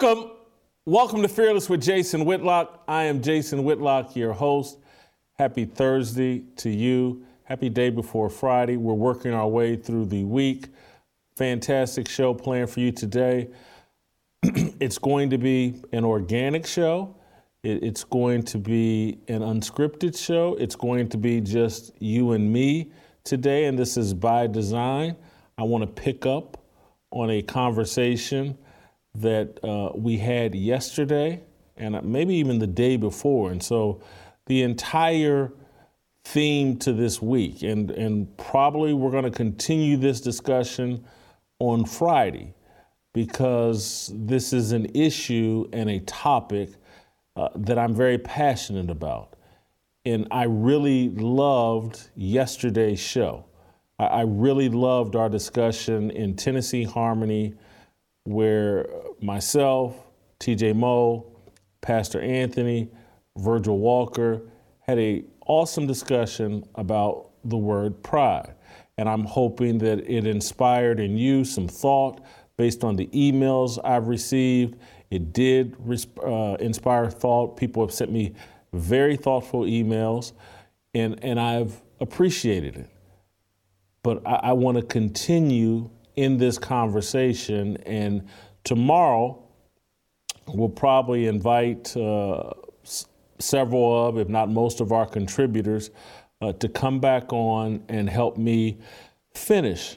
Welcome, welcome to Fearless with Jason Whitlock. I am Jason Whitlock, your host. Happy Thursday to you. Happy day before Friday. We're working our way through the week. Fantastic show planned for you today. it's going to be an organic show. it's going to be an unscripted show. It's going to be just you and me today, and this is by design. I want to pick up on a conversation that uh, we had yesterday and maybe even the day before. And so the entire theme to this week, and, and probably we're going to continue this discussion on Friday because this is an issue and a topic uh, that I'm very passionate about. And I really loved yesterday's show. I, I really loved our discussion in Tennessee Harmony, where myself, TJ Moe, Pastor Anthony, Virgil Walker had a awesome discussion about the word pride. And I'm hoping that it inspired in you some thought based on the emails I've received. It did uh, inspire thought. People have sent me very thoughtful emails, and, and I've appreciated it. But I, I want to continue in this conversation, and tomorrow we'll probably invite uh, s- several of, if not most of our contributors uh, to come back on and help me finish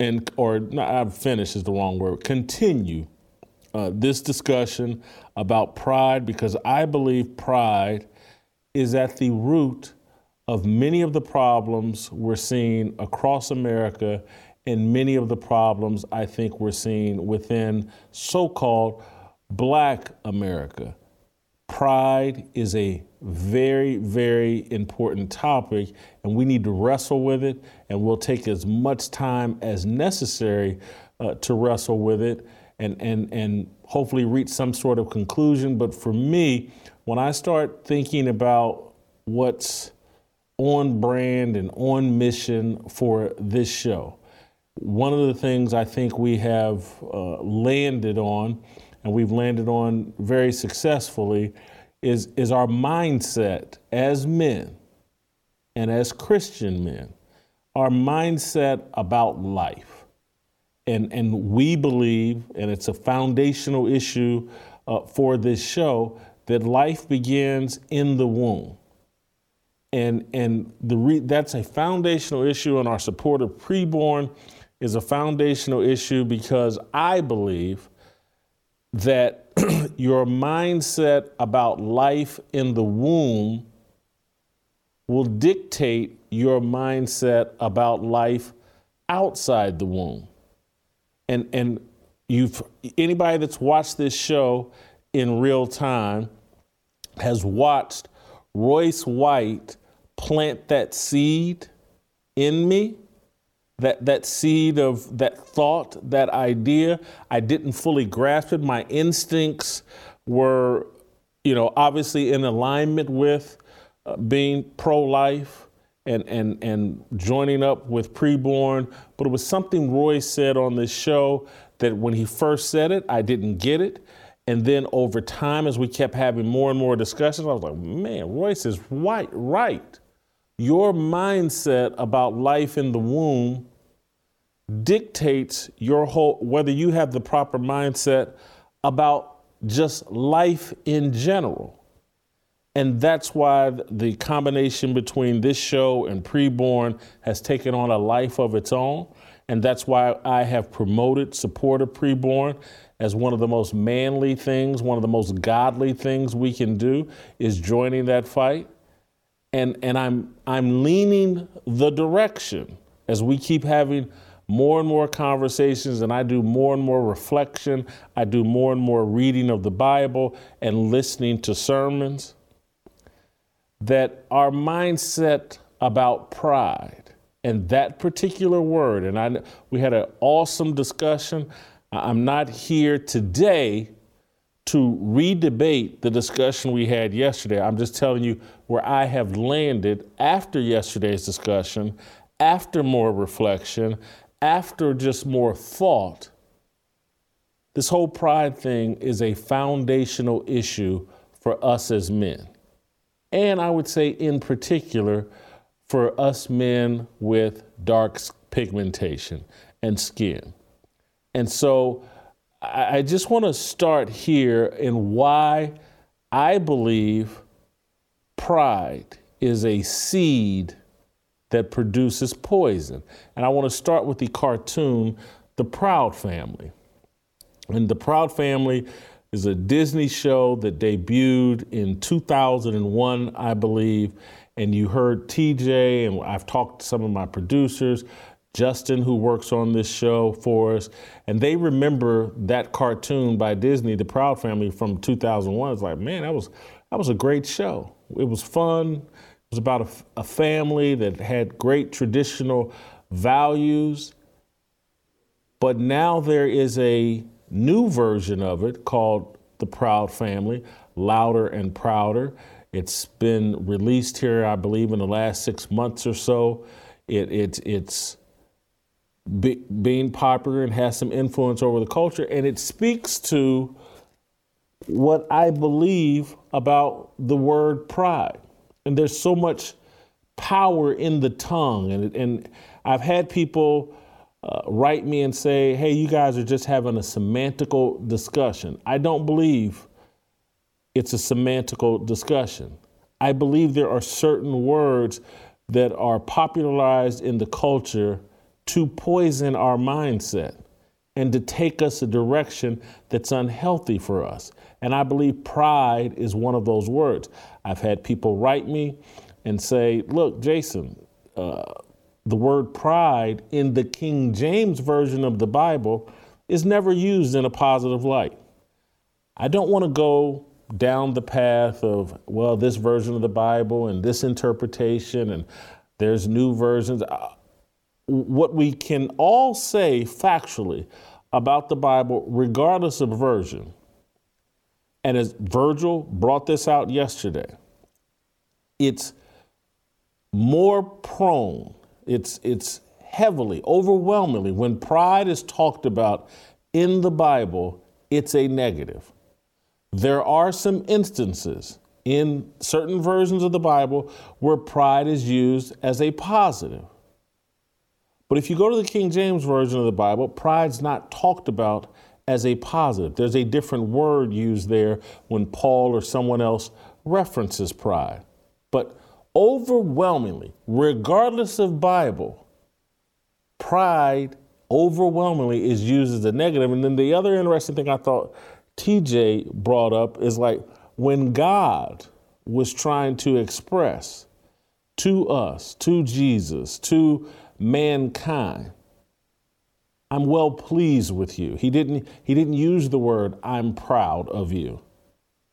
and or not finish is the wrong word continue uh, this discussion about pride because I believe pride is at the root of many of the problems we're seeing across America and many of the problems I think we're seeing within so called black America. Pride is a very, very important topic, and we need to wrestle with it, and we'll take as much time as necessary uh, to wrestle with it and, and, and hopefully reach some sort of conclusion. But for me, when I start thinking about what's on brand and on mission for this show, one of the things I think we have uh, landed on, and we've landed on very successfully, is, is our mindset as men and as Christian men, our mindset about life and and we believe, and it's a foundational issue uh, for this show, that life begins in the womb. And and the re- that's a foundational issue, in our support of preborn is a foundational issue because I believe that your mindset about life in the womb will dictate your mindset about life outside the womb. And and you've anybody that's watched this show in real time has watched Royce White plant that seed in me that that seed of that thought that idea i didn't fully grasp it my instincts were you know obviously in alignment with uh, being pro-life and, and, and joining up with preborn, but it was something Royce said on this show that when he first said it, I didn't get it. And then over time, as we kept having more and more discussions, I was like, man, Royce is right, right. Your mindset about life in the womb dictates your whole, whether you have the proper mindset about just life in general. And that's why the combination between this show and Preborn has taken on a life of its own. And that's why I have promoted support of Preborn as one of the most manly things, one of the most godly things we can do is joining that fight. And, and I'm, I'm leaning the direction as we keep having more and more conversations and I do more and more reflection. I do more and more reading of the Bible and listening to sermons that our mindset about pride and that particular word, and I, we had an awesome discussion. I'm not here today to redebate the discussion we had yesterday. I'm just telling you where I have landed after yesterday's discussion, after more reflection, after just more thought this whole pride thing is a foundational issue for us as men. And I would say, in particular, for us men with dark pigmentation and skin. And so I just want to start here in why I believe pride is a seed that produces poison. And I want to start with the cartoon, The Proud Family. And The Proud Family is a Disney show that debuted in 2001, I believe. And you heard TJ, and I've talked to some of my producers, Justin, who works on this show for us, and they remember that cartoon by Disney, The Proud Family from 2001. It's like, man, that was that was a great show. It was fun. It was about a, a family that had great traditional values. But now there is a new version of it called The Proud Family, Louder and Prouder. It's been released here, I believe, in the last six months or so. It, it, it's be, being popular and has some influence over the culture, and it speaks to what I believe about the word pride. And there's so much power in the tongue. And, and I've had people uh, write me and say, hey, you guys are just having a semantical discussion. I don't believe it's a semantical discussion. I believe there are certain words that are popularized in the culture to poison our mindset and to take us a direction that's unhealthy for us. And I believe pride is one of those words. I've had people write me and say, look, Jason, uh, the word pride in the King James Version of the Bible is never used in a positive light. I don't want to go down the path of, well, this version of the Bible and this interpretation, and there's new versions. Uh, what we can all say factually about the Bible, regardless of version, and as Virgil brought this out yesterday, it's more prone it's, it's heavily, overwhelmingly, when pride is talked about in the Bible, it's a negative. There are some instances in certain versions of the Bible where pride is used as a positive. But if you go to the King James Version of the Bible, pride's not talked about as a positive. There's a different word used there when Paul or someone else references pride. But overwhelmingly, regardless of Bible, pride overwhelmingly is used as a negative. And then the other interesting thing I thought TJ brought up is like when God was trying to express to us, to Jesus, to mankind, I'm well pleased with you. He didn't, he didn't use the word, I'm proud of you.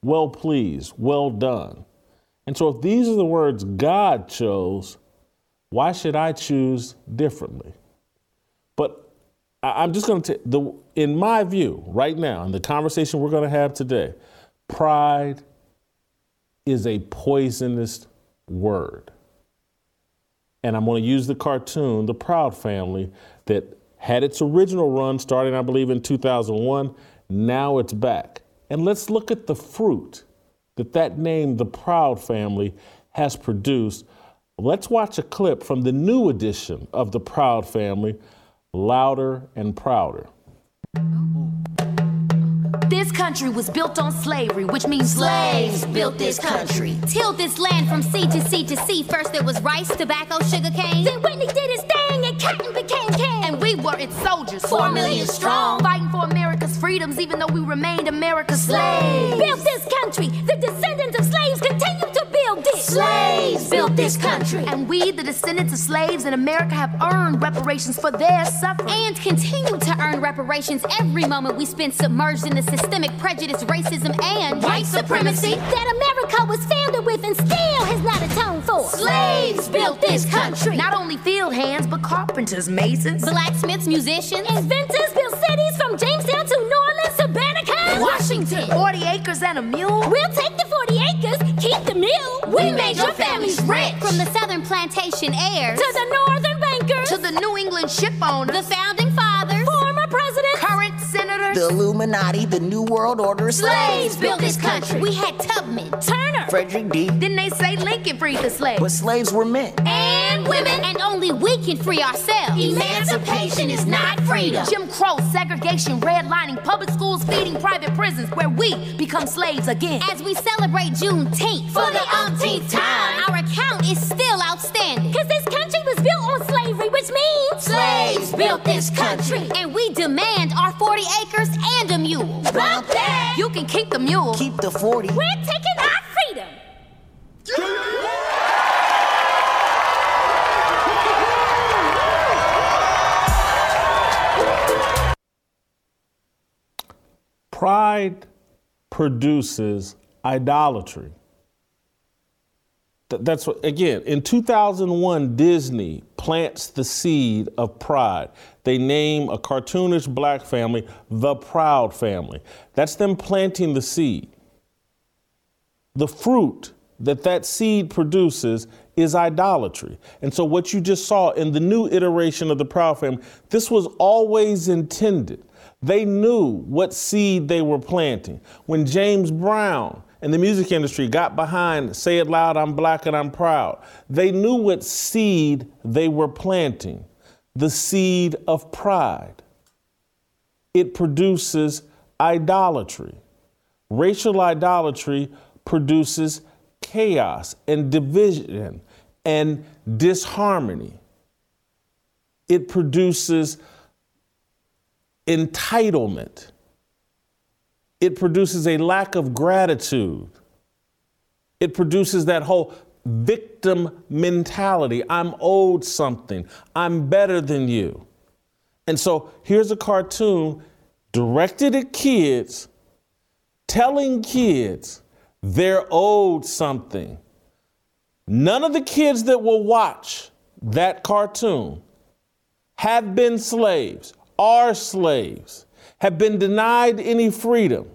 Well pleased, well done. And so, if these are the words God chose, why should I choose differently? But I'm just going to, the in my view, right now, in the conversation we're going to have today, pride is a poisonous word. And I'm going to use the cartoon, The Proud Family, that had its original run starting, I believe, in 2001. Now it's back. And let's look at the fruit that that name, the Proud Family, has produced. Let's watch a clip from the new edition of the Proud Family, Louder and Prouder. This country was built on slavery, which means slaves built this country. Tilled this land from sea to sea to sea. First there was rice, tobacco, sugar cane. Then Whitney did his thing and cotton became king. And we were its soldiers, four million strong, fighting for America's freedoms, even though we remained America's slaves. Built this country. The descendants of slaves continue it. Slaves built this country. And we, the descendants of slaves in America, have earned reparations for their suffering. And continue to earn reparations every moment we spend submerged in the systemic prejudice, racism, and white supremacy that America was founded with and still has not atoned for. Slaves built this country. Not only field hands, but carpenters, masons, blacksmiths, musicians, inventors built cities from Jamestown to New Orleans to Banneker, Washington. 40 acres and a mule. We'll take the 40 acres, keep the mule. We made your families rich. From the southern plantation heirs to the northern bankers to the New England ship owners, the founding fathers, former presidents, The Illuminati, the New World Order. Slaves built this country. We had Tubman, Turner, Frederick D. Then they say Lincoln freed the slaves. But slaves were men. And women. And only we can free ourselves. Emancipation is not freedom. Jim Crow, segregation, redlining, public schools feeding private prisons where we become slaves again. As we celebrate Juneteenth for the umpteenth time, our account is still outstanding. Cause which means slaves built this country. And we demand our 40 acres and a mule. Bump that! You can keep the mule. Keep the 40. We're taking our freedom. Pride produces idolatry. That's what, again, in 2001, Disney plants the seed of pride. They name a cartoonish black family the Proud Family. That's them planting the seed. The fruit that that seed produces is idolatry. And so, what you just saw in the new iteration of the Proud Family, this was always intended. They knew what seed they were planting. When James Brown and the music industry got behind Say It Loud, I'm Black and I'm Proud. They knew what seed they were planting the seed of pride. It produces idolatry. Racial idolatry produces chaos and division and disharmony. It produces entitlement it produces a lack of gratitude. It produces that whole victim mentality. I'm owed something. I'm better than you. And so here's a cartoon directed at kids, telling kids they're owed something. None of the kids that will watch that cartoon have been slaves, are slaves have been denied any freedom,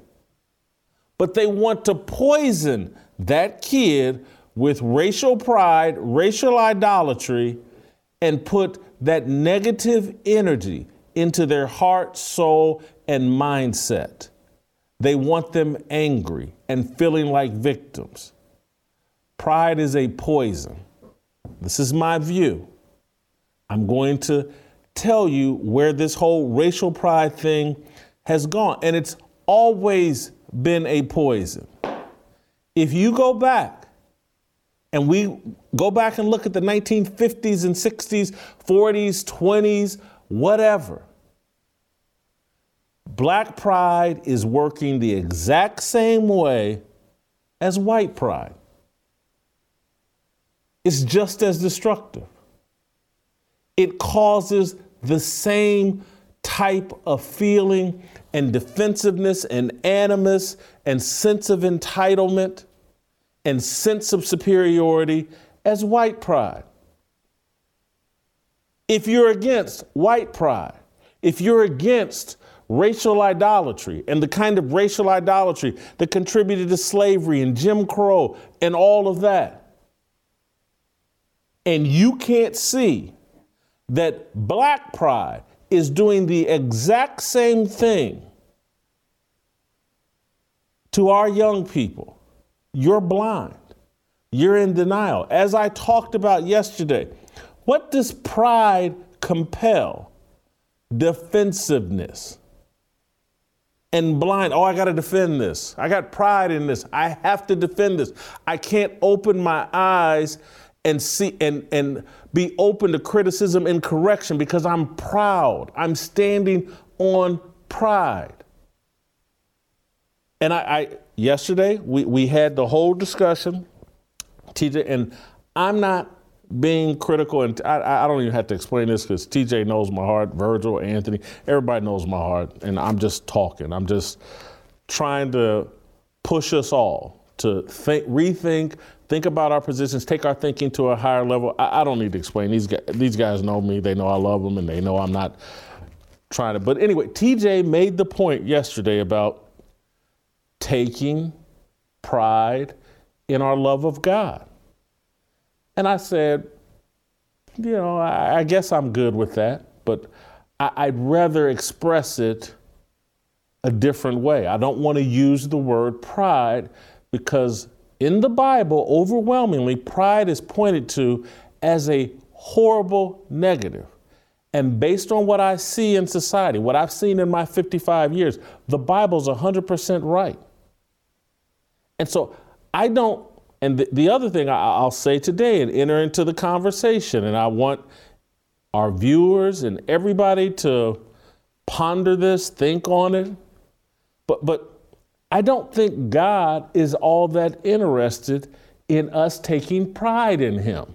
but they want to poison that kid with racial pride, racial idolatry, and put that negative energy into their heart, soul, and mindset. They want them angry and feeling like victims. Pride is a poison. This is my view. I'm going to tell you where this whole racial pride thing has gone, and it's always been a poison. If you go back and we go back and look at the 1950s and 60s, 40s, 20s, whatever, black pride is working the exact same way as white pride. It's just as destructive. It causes the same type of feeling and defensiveness and animus and sense of entitlement and sense of superiority as white pride. If you're against white pride, if you're against racial idolatry and the kind of racial idolatry that contributed to slavery and Jim Crow and all of that, and you can't see that black pride is doing the exact same thing to our young people. You're blind. You're in denial. As I talked about yesterday, what does pride compel? Defensiveness. And blind, oh, I got to defend this. I got pride in this. I have to defend this. I can't open my eyes and see and and be open to criticism and correction because I'm proud. I'm standing on pride. And I, I yesterday we, we had the whole discussion, TJ, and I'm not being critical, and I, I don't even have to explain this because TJ knows my heart, Virgil, Anthony, everybody knows my heart, and I'm just talking. I'm just trying to push us all to think, rethink, think about our positions, take our thinking to a higher level. I, I, don't need to explain. These guys, these guys know me. They know I love them, and they know I'm not trying to. But anyway, TJ made the point yesterday about taking pride in our love of God. And I said, you know, I, I guess I'm good with that, but I, I'd rather express it a different way. I don't want to use the word pride because in the Bible, overwhelmingly, pride is pointed to as a horrible negative. And based on what I see in society, what I've seen in my 55 years, the Bible's 100% right. And so I don't, and the, the other thing I, will say today and enter into the conversation, and I want our viewers and everybody to ponder this, think on it. But, but I don't think God is all that interested in us taking pride in Him.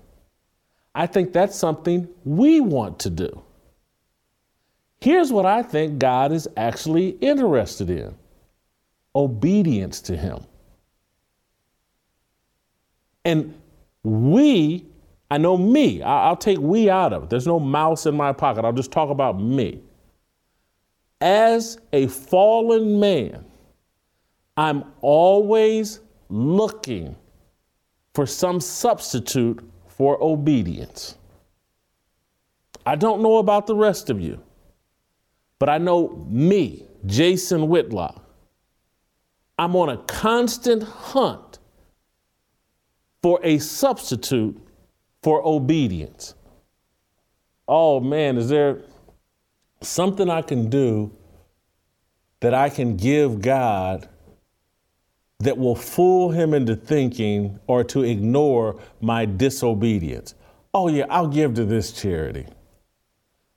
I think that's something we want to do. Here's what I think God is actually interested in obedience to Him. And we, I know me, I'll take we out of it. There's no mouse in my pocket. I'll just talk about me. As a fallen man, I'm always looking for some substitute for obedience. I don't know about the rest of you, but I know me, Jason Whitlock. I'm on a constant hunt for a substitute for obedience. Oh man, is there something I can do that I can give God that will fool him into thinking or to ignore my disobedience. Oh, yeah, I'll give to this charity.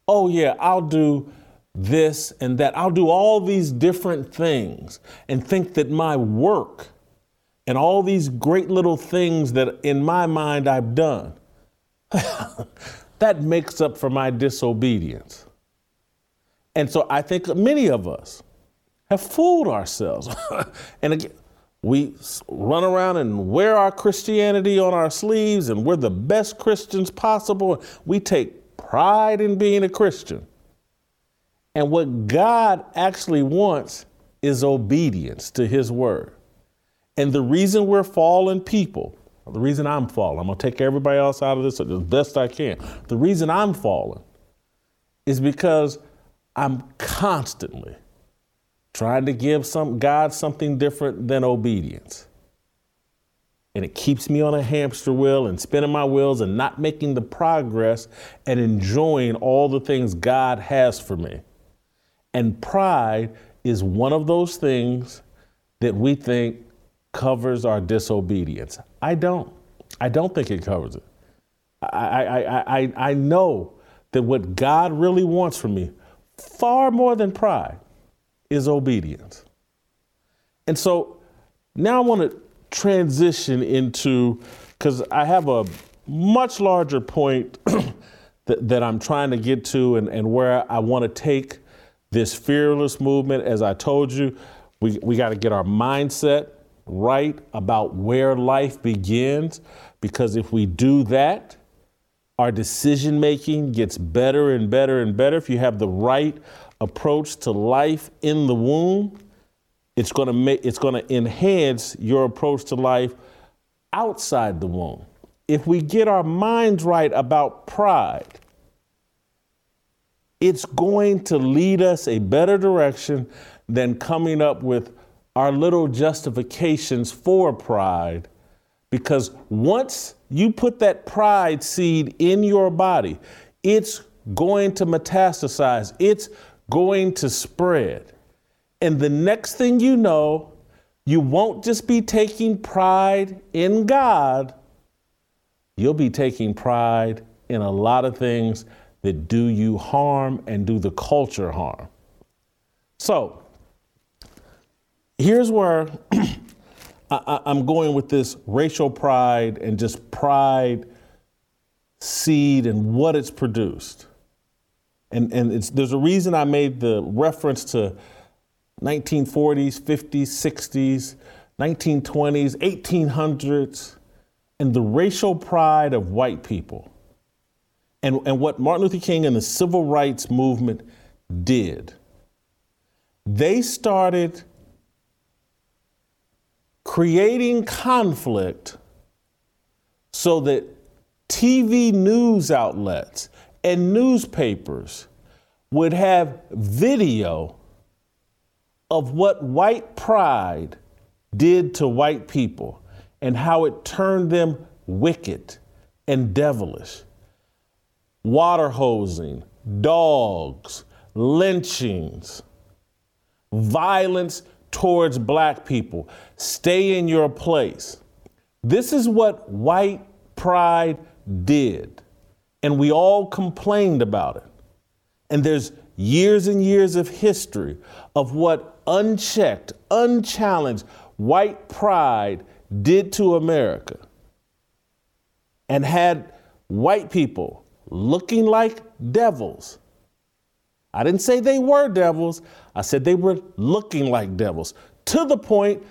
Oh, yeah, I'll do this and that. I'll do all these different things and think that my work and all these great little things that in my mind I've done, that makes up for my disobedience. And so I think many of us have fooled ourselves. and again, we run around and wear our Christianity on our sleeves and we're the best Christians possible. We take pride in being a Christian. And what God actually wants is obedience to his word. And the reason we're fallen people, the reason I'm fallen, I'm going to take everybody else out of this as best I can. The reason I'm fallen is because I'm constantly trying to give some God something different than obedience. And it keeps me on a hamster wheel and spinning my wheels and not making the progress and enjoying all the things God has for me. And pride is one of those things that we think covers our disobedience. I don't. I don't think it covers it. I, I, I, I know that what God really wants from me, far more than pride, is obedience. And so now I want to transition into, because I have a much larger point that, that I'm trying to get to and, and where I want to take this fearless movement. As I told you, we, we got to get our mindset right about where life begins, because if we do that, our decision making gets better and better and better. If you have the right approach to life in the womb, it's going to make it's going to enhance your approach to life outside the womb. If we get our minds right about pride, it's going to lead us a better direction than coming up with our little justifications for pride. Because once you put that pride seed in your body, it's going to metastasize. It's going to spread. And the next thing you know, you won't just be taking pride in God, you'll be taking pride in a lot of things that do you harm and do the culture harm. So, here's where I, am going with this racial pride and just pride seed and what it's produced and, and there's a reason I made the reference to 1940s, 50s, 60s, 1920s, 1800s, and the racial pride of white people. And, and what Martin Luther King and the civil rights movement did. They started creating conflict so that TV news outlets and newspapers would have video of what white pride did to white people and how it turned them wicked and devilish. Water hosing, dogs, lynchings, violence towards black people. Stay in your place. This is what white pride did. And we all complained about it. And there's years and years of history of what unchecked, unchallenged white pride did to America and had white people looking like devils. I didn't say they were devils, I said they were looking like devils to the point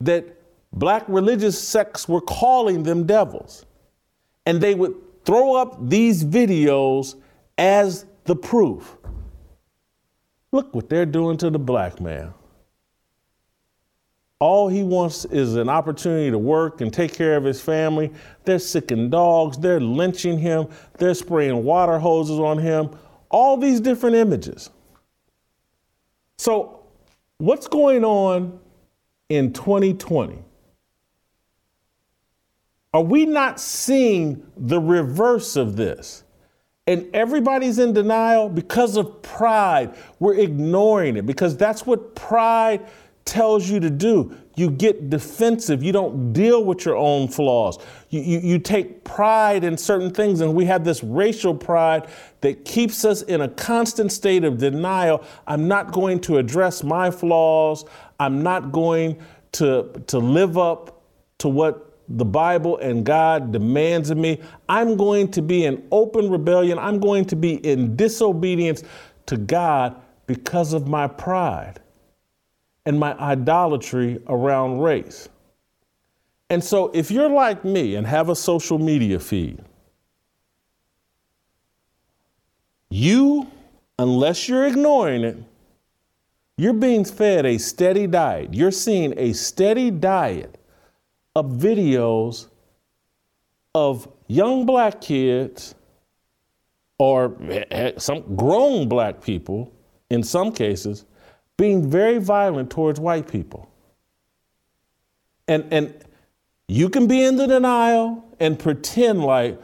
that black religious sects were calling them devils. And they would throw up these videos as the proof. Look what they're doing to the black man. All he wants is an opportunity to work and take care of his family. They're sicking dogs, they're lynching him, they're spraying water hoses on him, all these different images. So, what's going on in 2020? Are we not seeing the reverse of this? And everybody's in denial because of pride. We're ignoring it because that's what pride tells you to do. You get defensive. You don't deal with your own flaws. You, you, you, take pride in certain things, and we have this racial pride that keeps us in a constant state of denial. I'm not going to address my flaws. I'm not going to, to live up to what the Bible and God demands of me. I'm going to be in open rebellion. I'm going to be in disobedience to God because of my pride and my idolatry around race. And so, if you're like me and have a social media feed, you, unless you're ignoring it, you're being fed a steady diet. You're seeing a steady diet of videos of young black kids or some grown black people, in some cases, being very violent towards white people. And, and you can be in the denial and pretend like,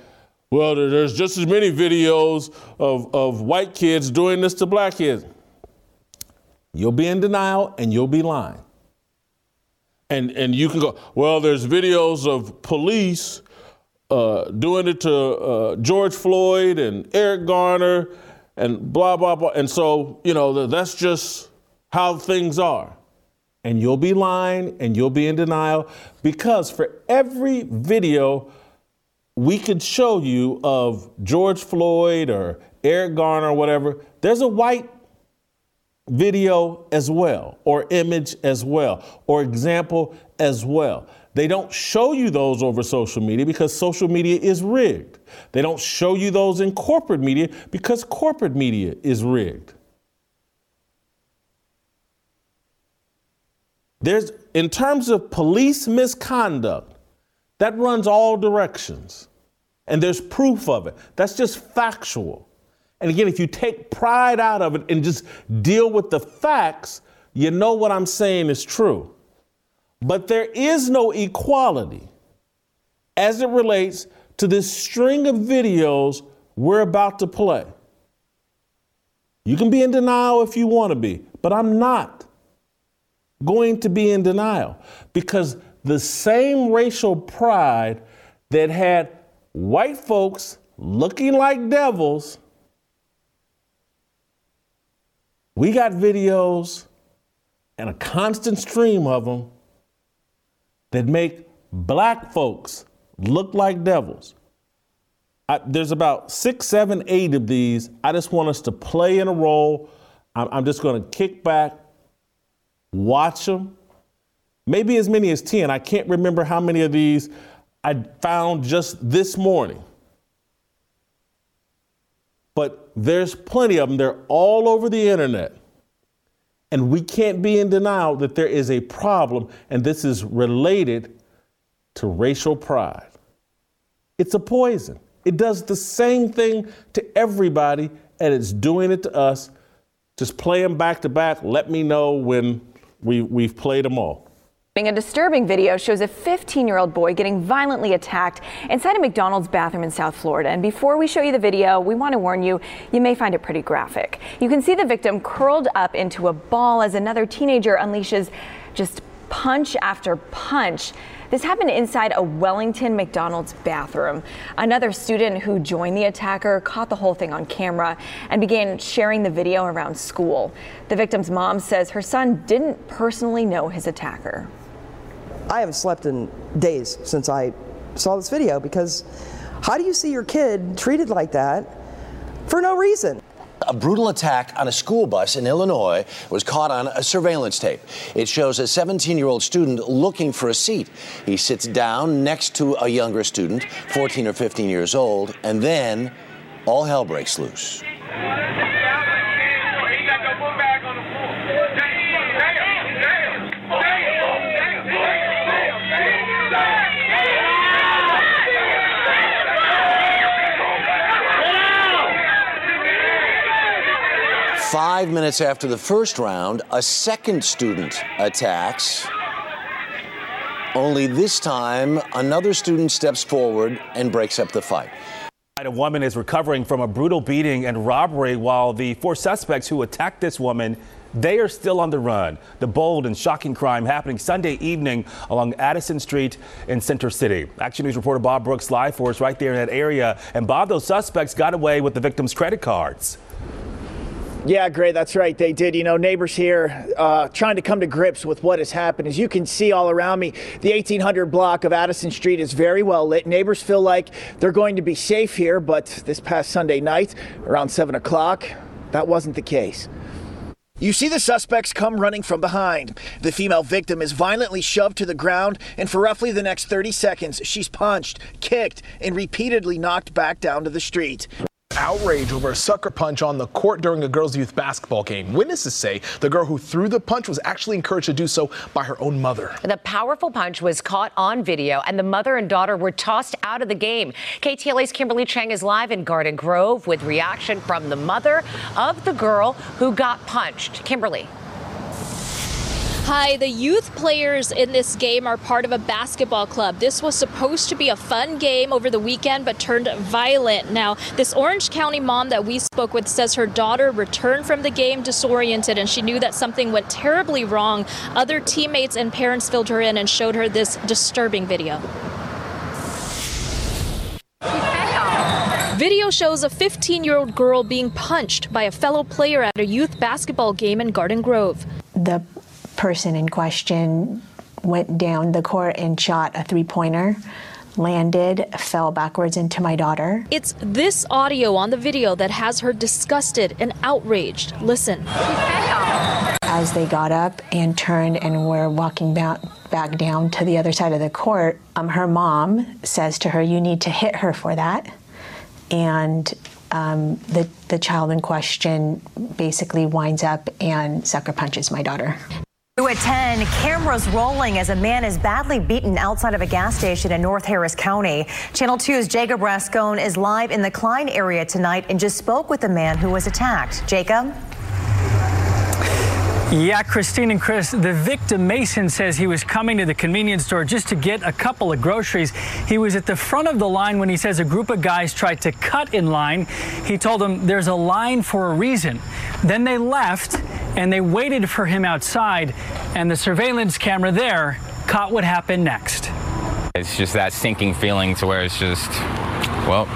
well, there's just as many videos of, of white kids doing this to black kids. You'll be in denial and you'll be lying. And, and you can go, well, there's videos of police uh, doing it to uh, George Floyd and Eric Garner and blah, blah, blah. And so, you know, that's just how things are. And you'll be lying and you'll be in denial because for every video we could show you of George Floyd or Eric Garner or whatever, there's a white video as well, or image as well, or example as well. They don't show you those over social media because social media is rigged. They don't show you those in corporate media because corporate media is rigged. There's, in terms of police misconduct, that runs all directions. And there's proof of it. That's just factual. And again, if you take pride out of it and just deal with the facts, you know what I'm saying is true. But there is no equality as it relates to this string of videos we're about to play. You can be in denial if you want to be, but I'm not going to be in denial because the same racial pride that had white folks looking like devils We got videos and a constant stream of them that make black folks look like devils. I, there's about six, seven, eight of these. I just want us to play in a role. I'm, I'm just going to kick back, watch them. Maybe as many as 10. I can't remember how many of these I found just this morning but there's plenty of them. They're all over the internet. And we can't be in denial that there is a problem, and this is related to racial pride. It's a poison. It does the same thing to everybody, and it's doing it to us. Just play them back to back. Let me know when We, we've played them all. A disturbing video shows a 15 year old boy getting violently attacked inside a McDonald's bathroom in South Florida. And before we show you the video, we want to warn you, you may find it pretty graphic. You can see the victim curled up into a ball as another teenager unleashes just punch after punch. This happened inside a Wellington McDonald's bathroom. Another student who joined the attacker caught the whole thing on camera and began sharing the video around school. The victim's mom says her son didn't personally know his attacker. I haven't slept in days since I saw this video because how do you see your kid treated like that for no reason? A brutal attack on a school bus in Illinois was caught on a surveillance tape. It shows a 17 year old student looking for a seat. He sits down next to a younger student, 14 or 15 years old, and then all hell breaks loose. Five minutes after the first round, a second student attacks. Only this time, another student steps forward and breaks up the fight. A woman is recovering from a brutal beating and robbery while the four suspects who attacked this woman they are still on the run. The bold and shocking crime happening Sunday evening along Addison Street in Center City. Action News reporter Bob Brooks live for us right there in that area. And Bob, those suspects got away with the victim's credit cards. Yeah, great. That's right. They did. You know, neighbors here uh, trying to come to grips with what has happened. As you can see all around me, the 1800 block of Addison Street is very well lit. Neighbors feel like they're going to be safe here, but this past Sunday night, around 7 o'clock, that wasn't the case. You see the suspects come running from behind. The female victim is violently shoved to the ground, and for roughly the next 30 seconds, she's punched, kicked, and repeatedly knocked back down to the street outrage over a sucker punch on the court during a girls' youth basketball game. Witnesses say the girl who threw the punch was actually encouraged to do so by her own mother. The powerful punch was caught on video, and the mother and daughter were tossed out of the game. KTLA's Kimberly Cheng is live in Garden Grove with reaction from the mother of the girl who got punched. Kimberly. Hi, the youth players in this game are part of a basketball club. This was supposed to be a fun game over the weekend, but turned violent. Now, this Orange County mom that we spoke with says her daughter returned from the game disoriented and she knew that something went terribly wrong. Other teammates and parents filled her in and showed her this disturbing video. Video shows a 15 year old girl being punched by a fellow player at a youth basketball game in Garden Grove. The person in question went down the court and shot a three pointer landed, fell backwards into my daughter. It's this audio on the video that has her disgusted and outraged. Listen. As they got up and turned and were walking back, back down to the other side of the court, um, her mom says to her, You need to hit her for that. And um, the, the child in question basically winds up and sucker punches my daughter. At 10, cameras rolling as a man is badly beaten outside of a gas station in North Harris County. Channel 2's Jacob Rascon is live in the Klein area tonight and just spoke with the man who was attacked. Jacob? Yeah, Christine and Chris, the victim, Mason, says he was coming to the convenience store just to get a couple of groceries. He was at the front of the line when he says a group of guys tried to cut in line. He told them there's a line for a reason. Then they left and they waited for him outside, and the surveillance camera there caught what happened next. It's just that sinking feeling to where it's just, well,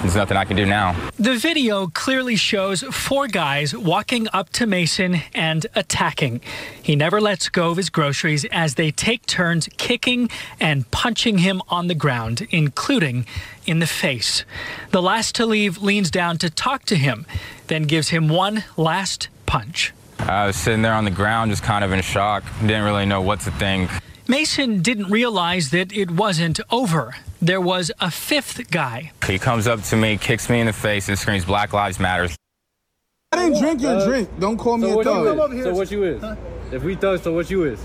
there's nothing I can do now. The video clearly shows four guys walking up to Mason and attacking. He never lets go of his groceries as they take turns kicking and punching him on the ground, including in the face. The last to leave leans down to talk to him, then gives him one last punch. I was sitting there on the ground, just kind of in shock. Didn't really know what to think. Mason didn't realize that it wasn't over. There was a fifth guy. He comes up to me, kicks me in the face, and screams, Black Lives Matter. I didn't drink your uh, drink. Don't call me so a thug. So what you is? Huh? If we thug, so what you is?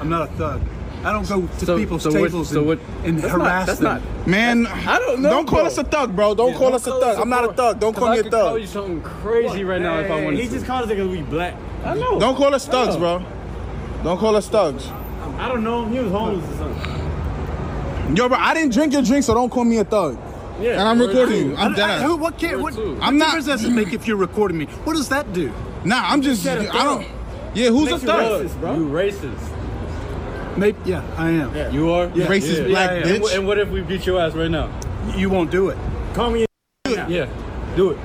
I'm not a thug. I don't go to so, people's so tables what, so what, and, and harass not, them. Not, Man, I don't know. Don't call bro. us a thug, bro. Don't yeah, call don't us a thug. I'm not a thug. Don't call me a thug. I could call you something crazy right now hey, if I wanted He to. just called us because we black. I know. Don't call us thugs, bro. Don't call us thugs. I don't know him. He was homeless or something. Yo, bro, I didn't drink your drink, so don't call me a thug. Yeah, and I'm recording you. I'm I- dead I- ass. who- what can- what- I'm what not. difference does it make if you're recording me? What does that do? Nah, I'm just. You said don't. thug. Yeah, who's a Makes you thug? racist, bro. You racist. Maybe, yeah, I am. Yeah. You are? You racist black And bitch. And what if we beat your ass right now? You won't do it. Call me a Yeah, do it.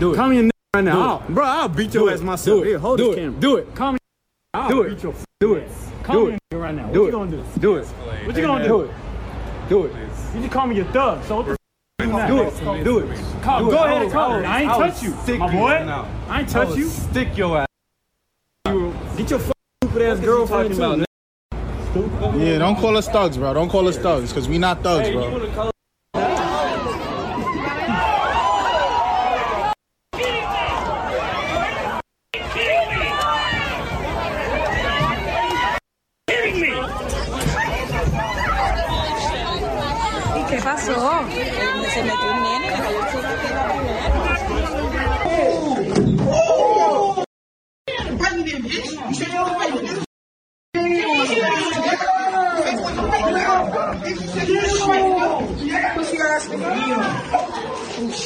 Do it. Call me a right now. I'll- bro, I'll beat your ass myself. Here, hold this camera. Do it. Call me. I'll do it. Beat your do it. Call do me it. right now. Do what it. you gonna do? Do it. What you gonna do? Do it. You just call me a thug. So what the f- you Do it. Do it. Call, Do go it. ahead, and call will- me. I ain't I will touch you, stick my boy. I ain't touch you. Stick your ass. Get your f- stupid ass girlfriend too. Yeah, don't call us thugs, bro. Don't call us thugs, cause we not thugs, bro.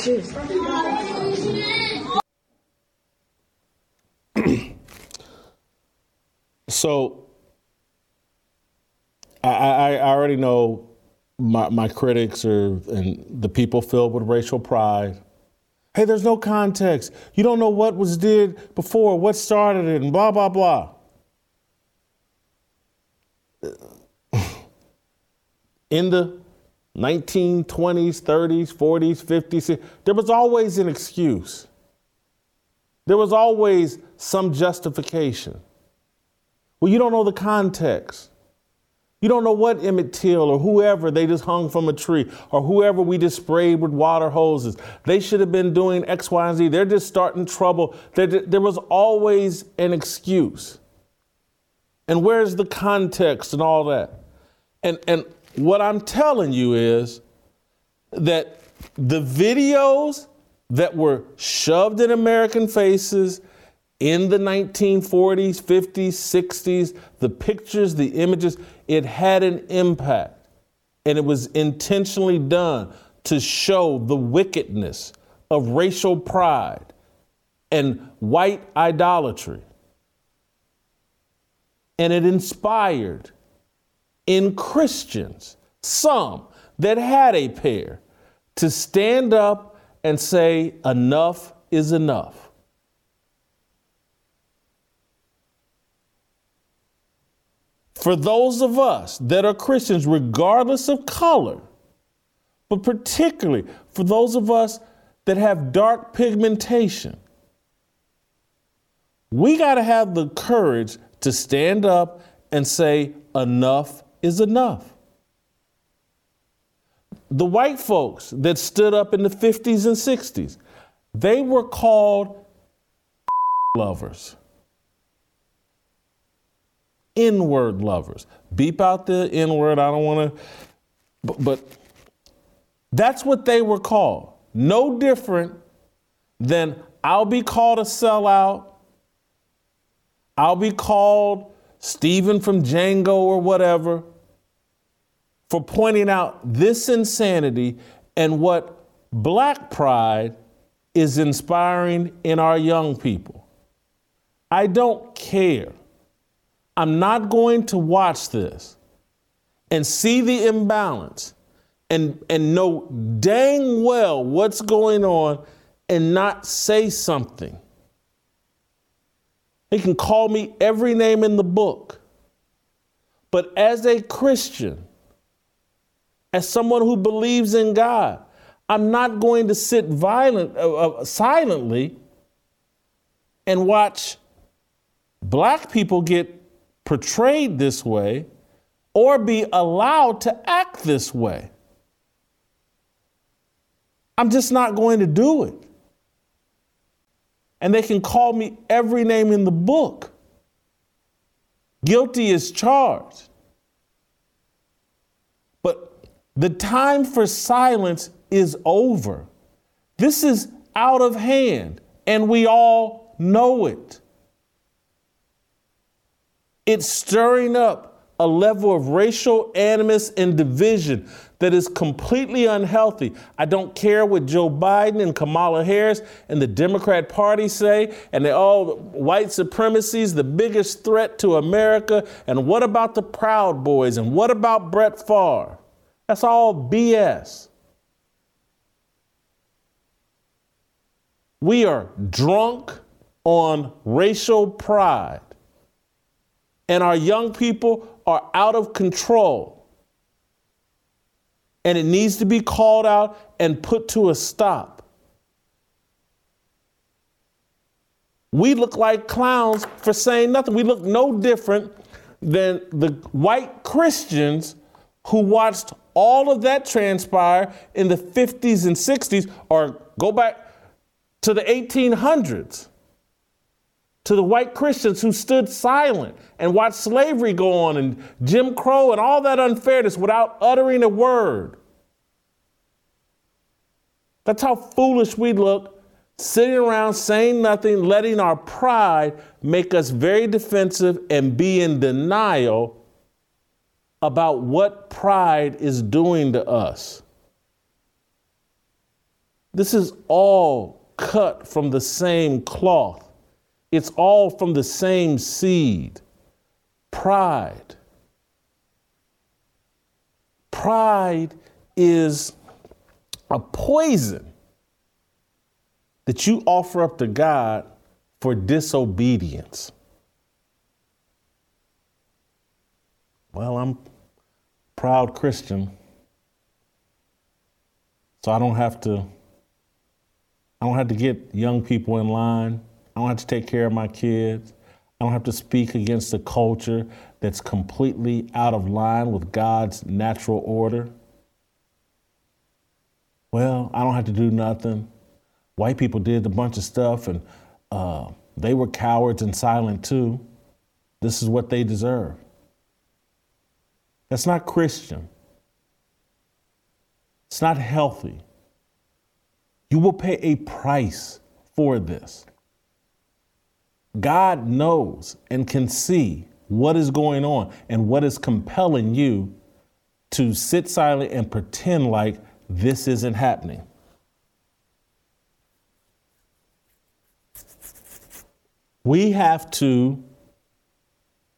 So I, I, already know my, my critics are and the people filled with racial pride. Hey, there's no context. You don't know what was did before, what started it, and blah blah blah. In the 1920s, 30s, 40s, 50s, there was always an excuse. There was always some justification. Well, you don't know the context. You don't know what Emmett Till or whoever they just hung from a tree or whoever we just sprayed with water hoses. They should have been doing X, Y, and Z. They're just starting trouble. There, was always an excuse. And where's the context and all that? And, and what I'm telling you is that the videos that were shoved in American faces in the 1940s, 50s, 60s, the pictures, the images, it had an impact. And it was intentionally done to show the wickedness of racial pride and white idolatry. And it inspired in Christians, some that had a pair, to stand up and say, enough is enough. For those of us that are Christians, regardless of color, but particularly for those of us that have dark pigmentation, we got to have the courage to stand up and say, enough is enough. The white folks that stood up in the 50s and 60s, they were called lovers. N word lovers. Beep out the N word. I don't want to, but, but that's what they were called. No different than I'll be called a sellout. I'll be called Stephen from Django or whatever for pointing out this insanity and what black pride is inspiring in our young people. I don't care. I'm not going to watch this and see the imbalance and, and know dang well what's going on and not say something. He can call me every name in the book. But as a Christian, as someone who believes in God, I'm not going to sit violent, uh, uh, silently and watch black people get portrayed this way or be allowed to act this way. I'm just not going to do it. And they can call me every name in the book. Guilty is charged. But the time for silence is over. This is out of hand, and we all know it. It's stirring up a level of racial animus and division that is completely unhealthy. I don't care what Joe Biden and Kamala Harris and the Democrat Party say, and they all white supremacy is the biggest threat to America. And what about the Proud Boys? And what about Brett Favre? That's all BS. We are drunk on racial pride, and our young people are out of control. And it needs to be called out and put to a stop. We look like clowns for saying nothing. We look no different than the white Christians who watched all of that transpire in the 50s and 60s, or go back to the 1800s, to the white Christians who stood silent and watched slavery go on and Jim Crow and all that unfairness without uttering a word. That's how foolish we look, sitting around saying nothing, letting our pride make us very defensive and be in denial about what pride is doing to us. This is all cut from the same cloth. It's all from the same seed. Pride. Pride is a poison that you offer up to God for disobedience. Well, I'm proud Christian. So I don't have to I don't have to get young people in line. I don't have to take care of my kids. I don't have to speak against a culture that's completely out of line with God's natural order. Well, I don't have to do nothing. White people did a bunch of stuff and uh, they were cowards and silent too. This is what they deserve. That's not Christian. It's not healthy. You will pay a price for this. God knows and can see what is going on and what is compelling you to sit silent and pretend like this isn't happening. We have to,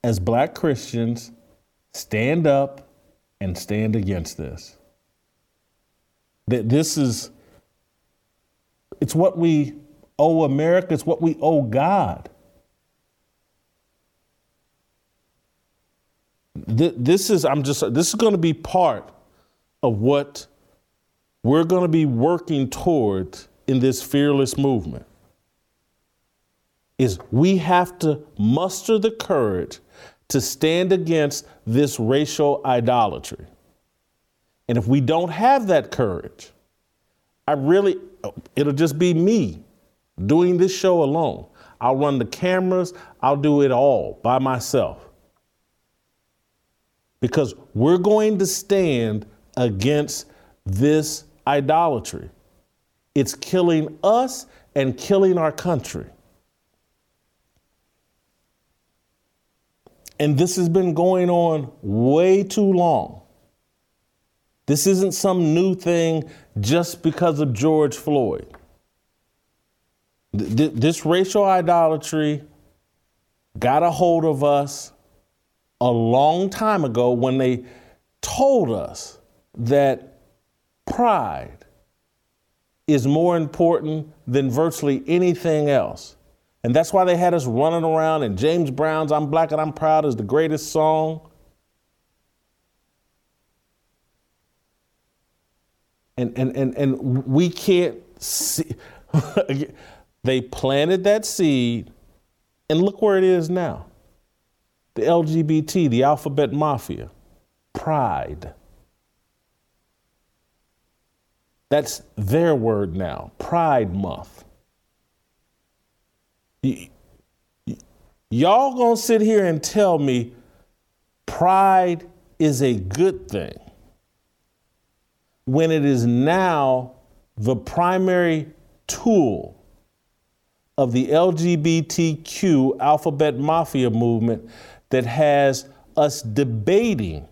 as black Christians, stand up and stand against this. That this is, it's what we owe America, it's what we owe God. This is, I'm just, this is going to be part of what we're going to be working toward in this fearless movement. Is we have to muster the courage to stand against this racial idolatry. And if we don't have that courage, I really, it'll just be me doing this show alone. I'll run the cameras, I'll do it all by myself. Because we're going to stand against this idolatry. It's killing us and killing our country. And this has been going on way too long. This isn't some new thing just because of George Floyd. Th- this racial idolatry got a hold of us a long time ago when they told us that pride is more important than virtually anything else. And that's why they had us running around and James Brown's I'm Black and I'm Proud is the greatest song. And, and, and, and we can't see. they planted that seed, and look where it is now. The LGBT, the alphabet mafia, pride. That's their word now, Pride Month y'all gonna sit here and tell me pride is a good thing when it is now the primary tool of the LGBTQ alphabet mafia movement that has us debating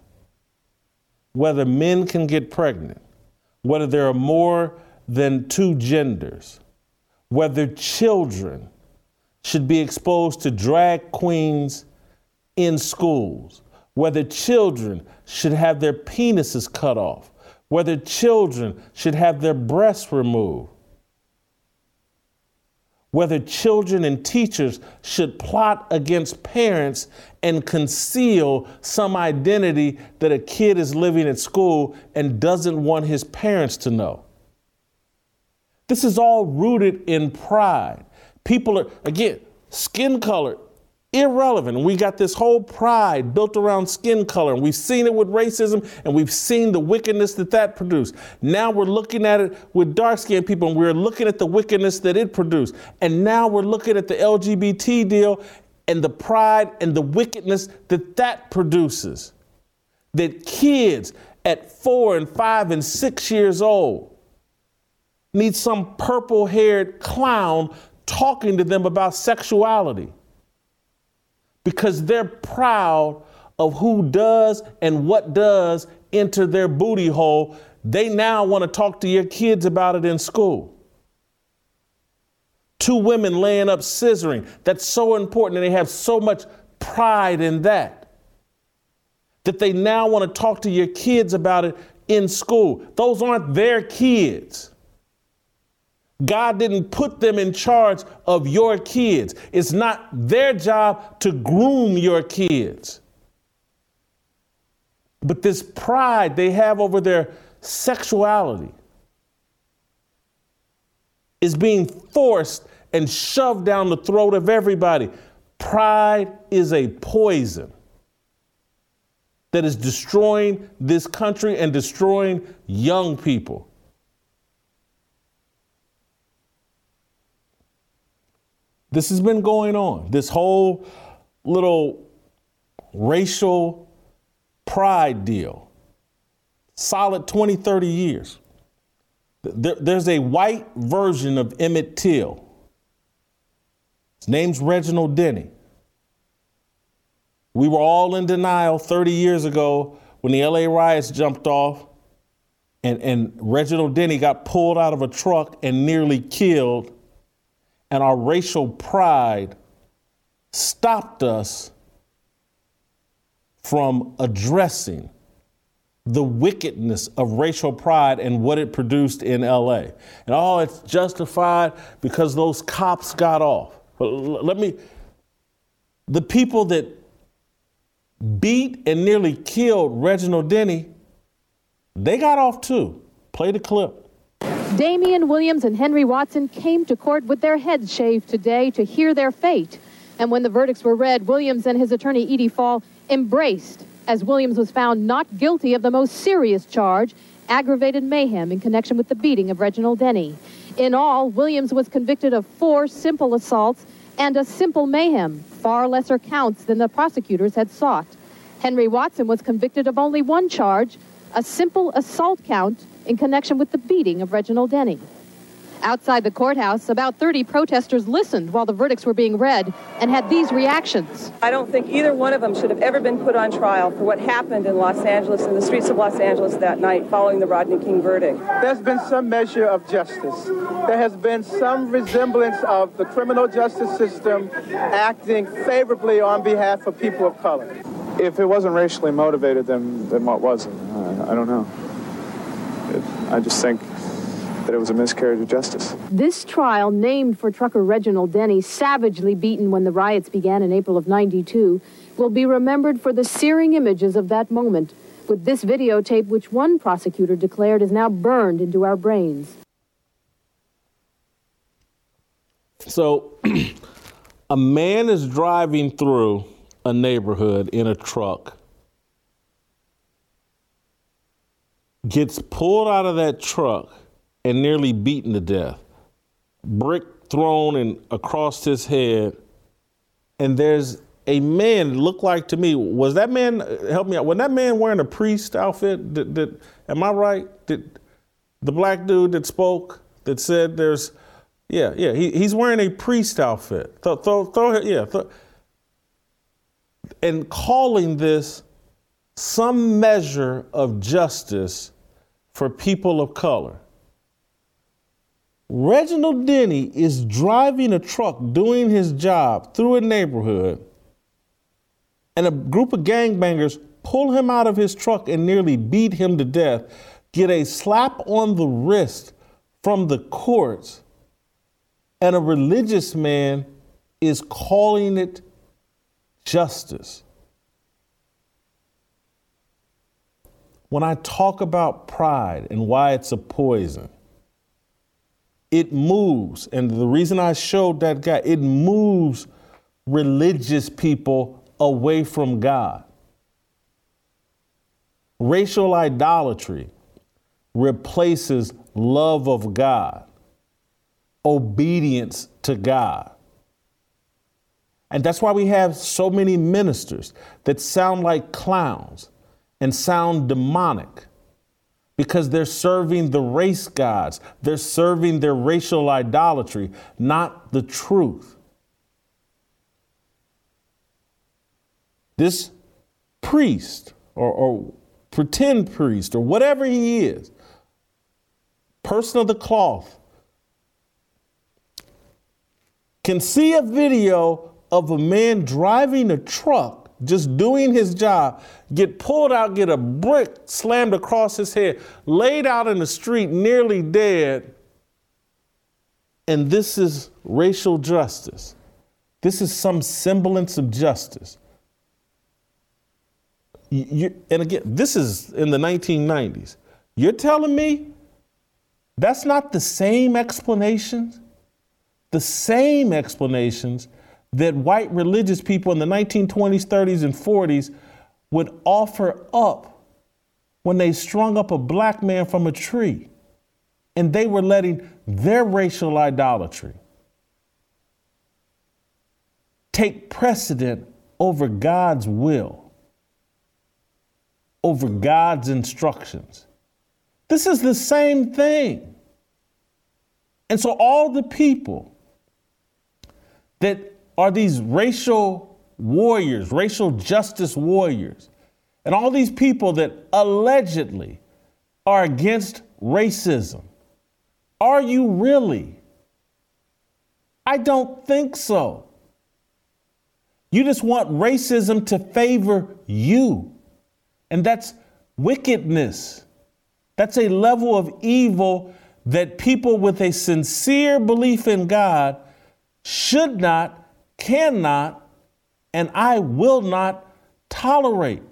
whether men can get pregnant, whether there are more than two genders, whether children should be exposed to drag queens in schools, whether children should have their penises cut off, whether children should have their breasts removed, whether children and teachers should plot against parents and conceal some identity that a kid is living at school and doesn't want his parents to know. This is all rooted in pride. People are, again, skin color, irrelevant. We got this whole pride built around skin color, and we've seen it with racism, and we've seen the wickedness that that produced. Now we're looking at it with dark skinned people, and we're looking at the wickedness that it produced. And now we're looking at the LGBT deal and the pride and the wickedness that that produces. That kids at four and five and six years old need some purple haired clown talking to them about sexuality because they're proud of who does and what does enter their booty hole. They now want to talk to your kids about it in school. Two women laying up scissoring. That's so important, and they have so much pride in that. That they now want to talk to your kids about it in school. Those aren't their kids. God didn't put them in charge of your kids. It's not their job to groom your kids. But this pride they have over their sexuality is being forced and shoved down the throat of everybody. Pride is a poison that is destroying this country and destroying young people. This has been going on. This whole little racial pride deal. Solid 20, 30 years. There, there's a white version of Emmett Till. His name's Reginald Denny. We were all in denial 30 years ago when the LA riots jumped off and, and Reginald Denny got pulled out of a truck and nearly killed and our racial pride stopped us from addressing the wickedness of racial pride and what it produced in LA. And oh, it's justified because those cops got off. But let me, the people that beat and nearly killed Reginald Denny, they got off too. Play the clip. Damian Williams and Henry Watson came to court with their heads shaved today to hear their fate. And when the verdicts were read, Williams and his attorney Edi Faal embraced as Williams was found not guilty of the most serious charge, aggravated mayhem in connection with the beating of Reginald Denny. In all, Williams was convicted of four simple assaults and a simple mayhem, far lesser counts than the prosecutors had sought. Henry Watson was convicted of only one charge, a simple assault count in connection with the beating of Reginald Denny. Outside the courthouse, about 30 protesters listened while the verdicts were being read and had these reactions. I don't think either one of them should have ever been put on trial for what happened in Los Angeles, in the streets of Los Angeles that night following the Rodney King verdict. There's been some measure of justice. There has been some resemblance of the criminal justice system acting favorably on behalf of people of color. If it wasn't racially motivated, then, then what was it? I, I don't know. I just think that it was a miscarriage of justice. This trial, named for trucker Reginald Denny, savagely beaten when the riots began in April of 92, will be remembered for the searing images of that moment, with this videotape, which one prosecutor declared is now burned into our brains. So, a man is driving through a neighborhood in a truck gets pulled out of that truck and nearly beaten to death. Brick thrown in across his head. And there's a man looked like to me, was that man, uh, help me out, was that man wearing a priest outfit? Did, did, am I right? Did the black dude that spoke, that said there's, yeah, yeah, he, he's wearing a priest outfit. Throw, throw, throw yeah. And calling this some measure of justice for people of color. Reginald Denny is driving a truck doing his job through a neighborhood, and a group of gangbangers pull him out of his truck and nearly beat him to death, get a slap on the wrist from the courts, and a religious man is calling it justice. When I talk about pride and why it's a poison, it moves, and the reason I showed that guy, it moves religious people away from God. Racial idolatry replaces love of God, obedience to God. And that's why we have so many ministers that sound like clowns and sound demonic because they're serving the race gods, they're serving their racial idolatry, not the truth. This priest or, or pretend priest or whatever he is, person of the cloth, can see a video of a man driving a truck just doing his job, get pulled out, get a brick slammed across his head, laid out in the street, nearly dead. And this is racial justice. This is some semblance of justice. You, and again, this is in the 1990s. You're telling me that's not the same explanations? The same explanations that white religious people in the 1920s, 30s, and 40s would offer up when they strung up a black man from a tree. And they were letting their racial idolatry take precedent over God's will, over God's instructions. This is the same thing. And so, all the people that are these racial warriors, racial justice warriors, and all these people that allegedly are against racism. Are you really? I don't think so. You just want racism to favor you. And that's wickedness. That's a level of evil that people with a sincere belief in God should not cannot, and I will not tolerate.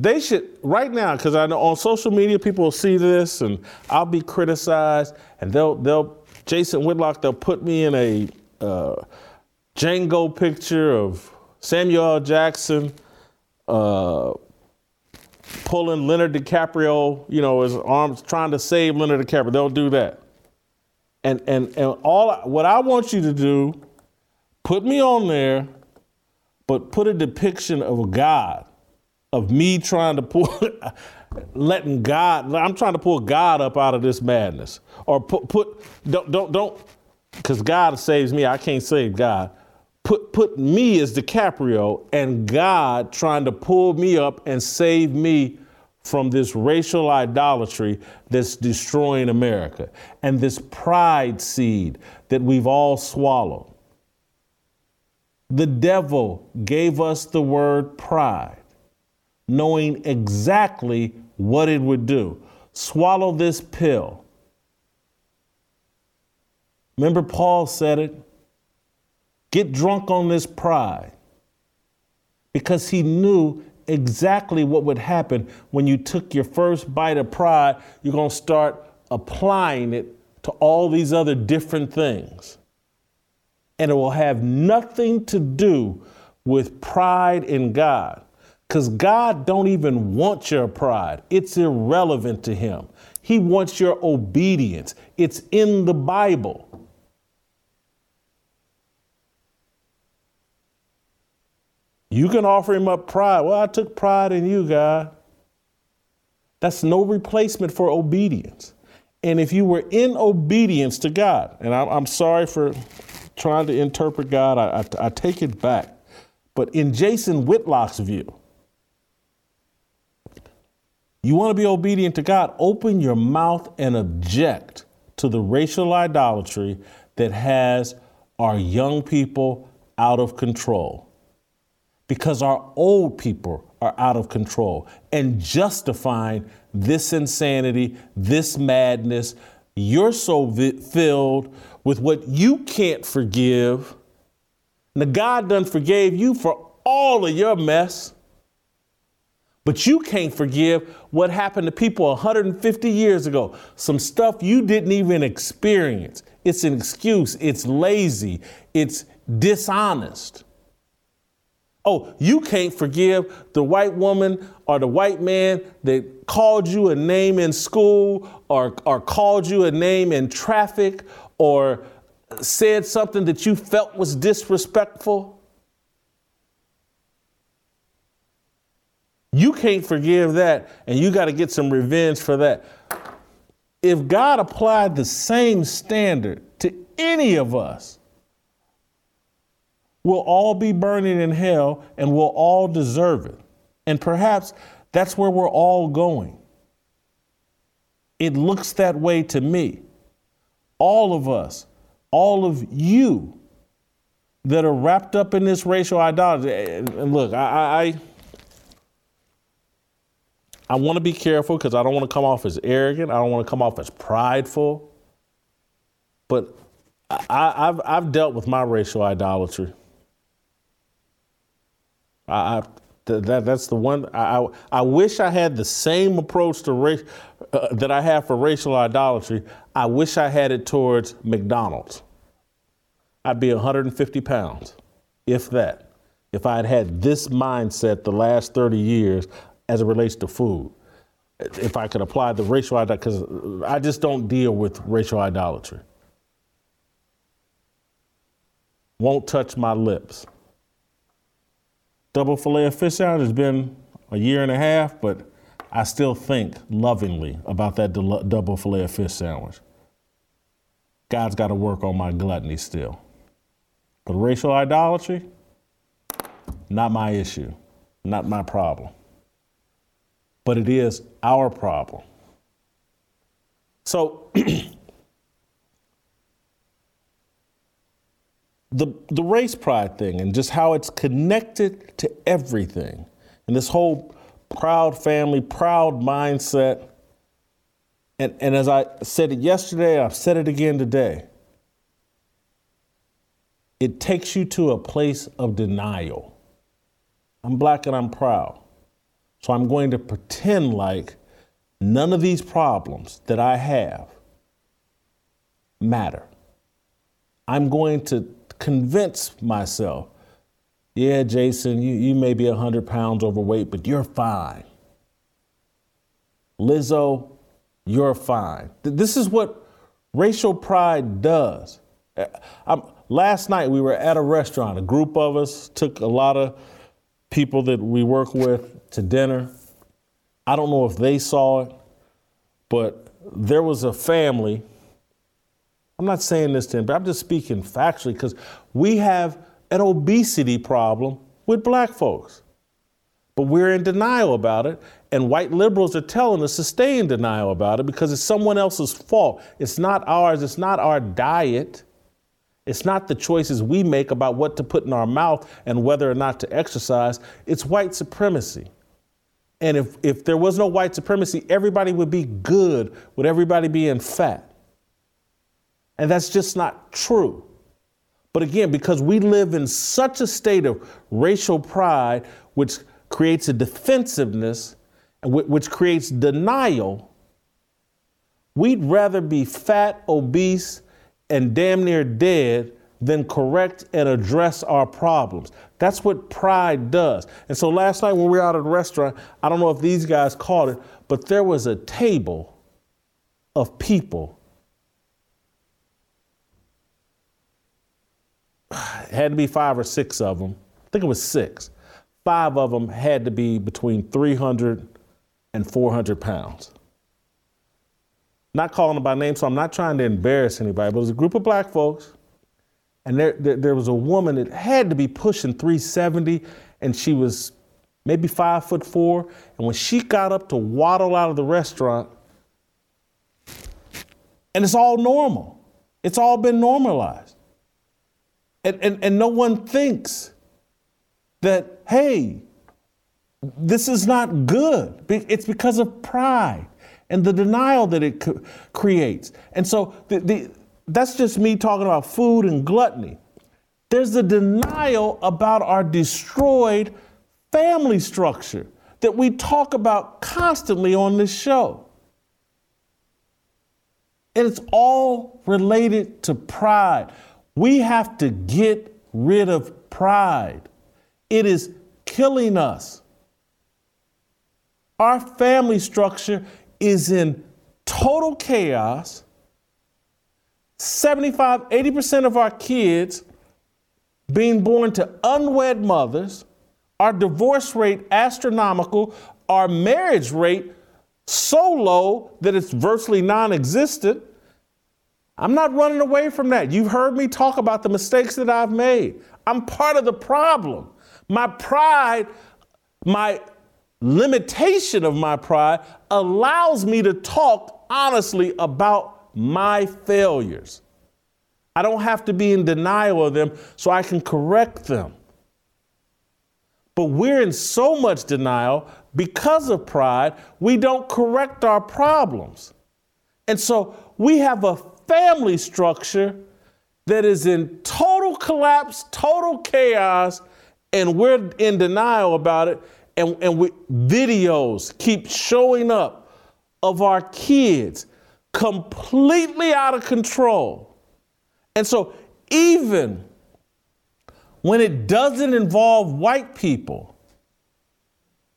They should, right now, because I know on social media people will see this and I'll be criticized and they'll, they'll, Jason Whitlock, they'll put me in a uh, Django picture of Samuel. Jackson, uh, pulling Leonard DiCaprio, you know, his arms trying to save Leonard DiCaprio. They'll do that. And and and all what I want you to do, put me on there, but put a depiction of a God, of me trying to pull, letting God. I'm trying to pull God up out of this madness, or put put don't don't don't, because God saves me. I can't save God put put me as DiCaprio and God trying to pull me up and save me from this racial idolatry that's destroying America and this pride seed that we've all swallowed. The devil gave us the word pride, knowing exactly what it would do. Swallow this pill. Remember, Paul said it get drunk on this pride because he knew exactly what would happen when you took your first bite of pride. You're going to start applying it to all these other different things. And it will have nothing to do with pride in God. Because God don't even want your pride. It's irrelevant to him. He wants your obedience. It's in the Bible. You can offer him up pride. Well, I took pride in you, God. That's no replacement for obedience. and if you were in obedience to God, and I'm, I'm sorry for trying to interpret God, I, I, I take it back. But in Jason Whitlock's view, you want to be obedient to God, open your mouth and object to the racial idolatry that has our young people out of control. Because our old people are out of control and justifying this insanity, this madness. You're so vi- filled with what you can't forgive. Now, God done forgave you for all of your mess. But you can't forgive what happened to people 150 years ago. Some stuff you didn't even experience. It's an excuse, it's lazy, it's dishonest. Oh, you can't forgive the white woman or the white man that called you a name in school or, or called you a name in traffic or said something that you felt was disrespectful. You can't forgive that, and you got to get some revenge for that. If God applied the same standard to any of us, we'll all be burning in hell and we'll all deserve it. And perhaps that's where we're all going. It looks that way to me. All of us, all of you that are wrapped up in this racial idolatry. And look, I, I I want to be careful because I don't want to come off as arrogant. I don't want to come off as prideful. But I, have I've dealt with my racial idolatry. I, I that, that's the one. I, I wish I had the same approach to race uh, that I have for racial idolatry. I wish I had it towards McDonald's. I'd be 150 pounds, if that. If I had had this mindset the last 30 years as it relates to food. If I could apply the racial idolatry, because I just don't deal with racial idolatry. Won't touch my lips. Double filet of fish sandwich has been a year and a half, but I still think lovingly about that double filet of fish sandwich. God's got to work on my gluttony still. But racial idolatry, not my issue, not my problem but it is our problem. So, the, the race pride thing and just how it's connected to everything, and this whole proud family, proud mindset. And, and as I said it yesterday, I've said it again today. It takes you to a place of denial. I'm black and I'm proud. So I'm going to pretend like none of these problems that I have matter. I'm going to convince myself, yeah, Jason, you, you may be 100 pounds overweight, but you're fine. Lizzo, you're fine. This is what racial pride does. Uh, I'm, last night we were at a restaurant. A group of us took a lot of people that we work with to dinner. I don't know if they saw it, but there was a family. I'm not saying this to him, but I'm just speaking factually because we have an obesity problem with black folks. But we're in denial about it, and white liberals are telling us to stay in denial about it because it's someone else's fault. It's not ours, it's not our diet. It's not the choices we make about what to put in our mouth and whether or not to exercise. It's white supremacy. And if, if there was no white supremacy, everybody would be good with everybody being fat. And that's just not true. But again, because we live in such a state of racial pride, which creates a defensiveness, which creates denial, we'd rather be fat, obese, and damn near dead than correct and address our problems. That's what pride does. And so last night when we were out at a restaurant, I don't know if these guys caught it, but there was a table of people. had to be five or six of them. I think it was six. Five of them had to be between 300 and 400 pounds. not calling them by name, so I'm not trying to embarrass anybody, but it was a group of black folks, and there, there, there was a woman that had to be pushing 370, and she was maybe five foot four. And when she got up to waddle out of the restaurant, and it's all normal, it's all been normalized. And, and, and no one thinks that, hey, this is not good. It's because of pride and the denial that it creates. And so the, the, that's just me talking about food and gluttony. There's a denial about our destroyed family structure that we talk about constantly on this show. And it's all related to pride. We have to get rid of pride. It is killing us. Our family structure is in total chaos. 75, 80% of our kids being born to unwed mothers, our divorce rate astronomical, our marriage rate so low that it's virtually non existent. I'm not running away from that. You've heard me talk about the mistakes that I've made. I'm part of the problem. My pride, my limitation of my pride allows me to talk honestly about my failures. I don't have to be in denial of them so I can correct them. But we're in so much denial because of pride, we don't correct our problems. And so we have a family structure that is in total collapse, total chaos, and we're in denial about it. And, and we, videos keep showing up of our kids completely out of control. And so, even when it doesn't involve white people,